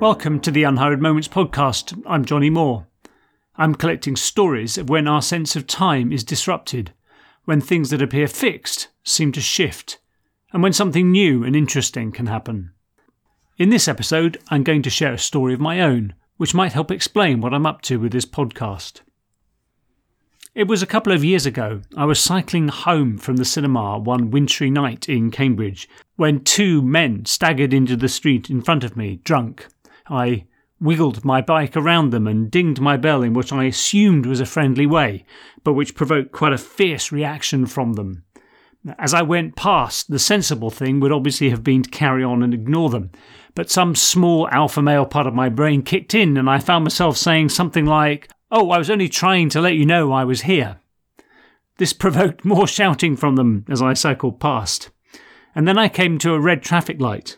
Welcome to the Unhurried Moments podcast. I'm Johnny Moore. I'm collecting stories of when our sense of time is disrupted, when things that appear fixed seem to shift, and when something new and interesting can happen. In this episode, I'm going to share a story of my own, which might help explain what I'm up to with this podcast. It was a couple of years ago. I was cycling home from the cinema one wintry night in Cambridge when two men staggered into the street in front of me, drunk. I wiggled my bike around them and dinged my bell in what I assumed was a friendly way, but which provoked quite a fierce reaction from them. As I went past, the sensible thing would obviously have been to carry on and ignore them, but some small alpha male part of my brain kicked in and I found myself saying something like, Oh, I was only trying to let you know I was here. This provoked more shouting from them as I cycled past. And then I came to a red traffic light.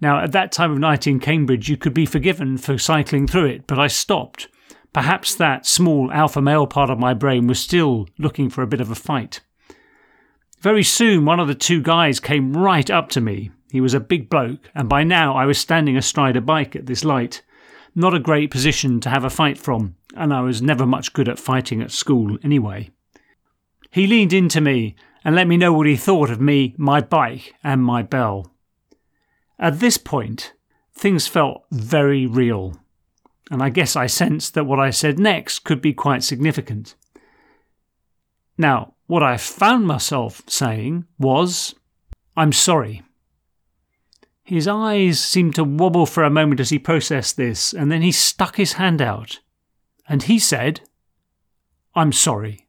Now, at that time of night in Cambridge, you could be forgiven for cycling through it, but I stopped. Perhaps that small alpha male part of my brain was still looking for a bit of a fight. Very soon, one of the two guys came right up to me. He was a big bloke, and by now I was standing astride a bike at this light. Not a great position to have a fight from, and I was never much good at fighting at school anyway. He leaned into me and let me know what he thought of me, my bike, and my bell. At this point, things felt very real, and I guess I sensed that what I said next could be quite significant. Now, what I found myself saying was, I'm sorry. His eyes seemed to wobble for a moment as he processed this, and then he stuck his hand out and he said, I'm sorry.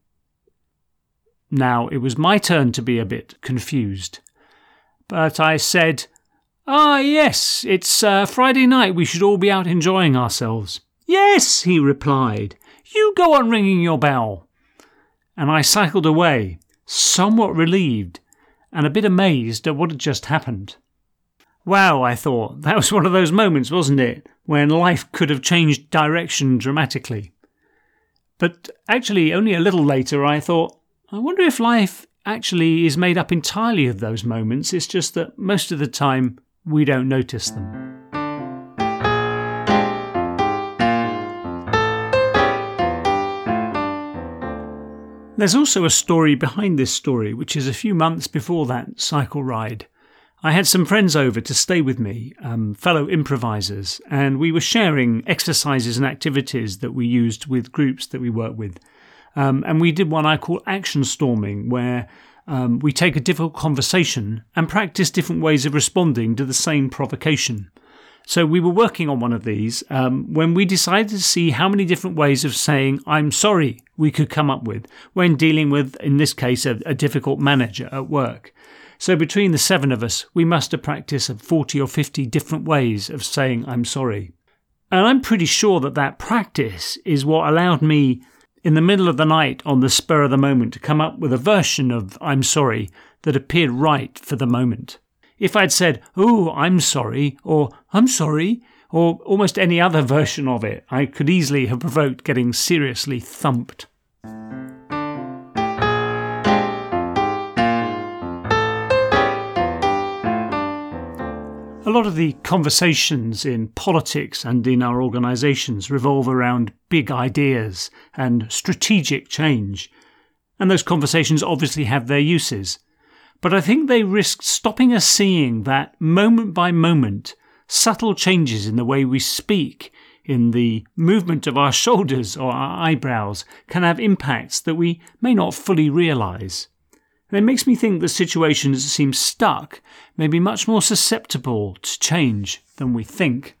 Now it was my turn to be a bit confused. But I said, Ah, yes, it's uh, Friday night. We should all be out enjoying ourselves. Yes, he replied. You go on ringing your bell. And I cycled away, somewhat relieved and a bit amazed at what had just happened. Wow, I thought, that was one of those moments, wasn't it, when life could have changed direction dramatically. But actually, only a little later, I thought, I wonder if life actually is made up entirely of those moments. It's just that most of the time we don't notice them. There's also a story behind this story, which is a few months before that cycle ride. I had some friends over to stay with me, um, fellow improvisers, and we were sharing exercises and activities that we used with groups that we work with. Um, and we did one I call action storming, where um, we take a difficult conversation and practice different ways of responding to the same provocation. So we were working on one of these um, when we decided to see how many different ways of saying I'm sorry we could come up with when dealing with, in this case, a, a difficult manager at work. So between the seven of us, we must have practiced 40 or 50 different ways of saying I'm sorry. And I'm pretty sure that that practice is what allowed me, in the middle of the night, on the spur of the moment, to come up with a version of I'm sorry that appeared right for the moment. If I'd said, Oh, I'm sorry, or I'm sorry, or almost any other version of it, I could easily have provoked getting seriously thumped. A lot of the conversations in politics and in our organisations revolve around big ideas and strategic change. And those conversations obviously have their uses. But I think they risk stopping us seeing that moment by moment, subtle changes in the way we speak, in the movement of our shoulders or our eyebrows, can have impacts that we may not fully realise. And it makes me think that situations that seem stuck may be much more susceptible to change than we think.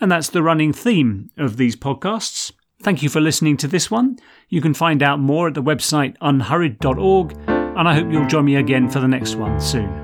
And that's the running theme of these podcasts. Thank you for listening to this one. You can find out more at the website unhurried.org, and I hope you'll join me again for the next one soon.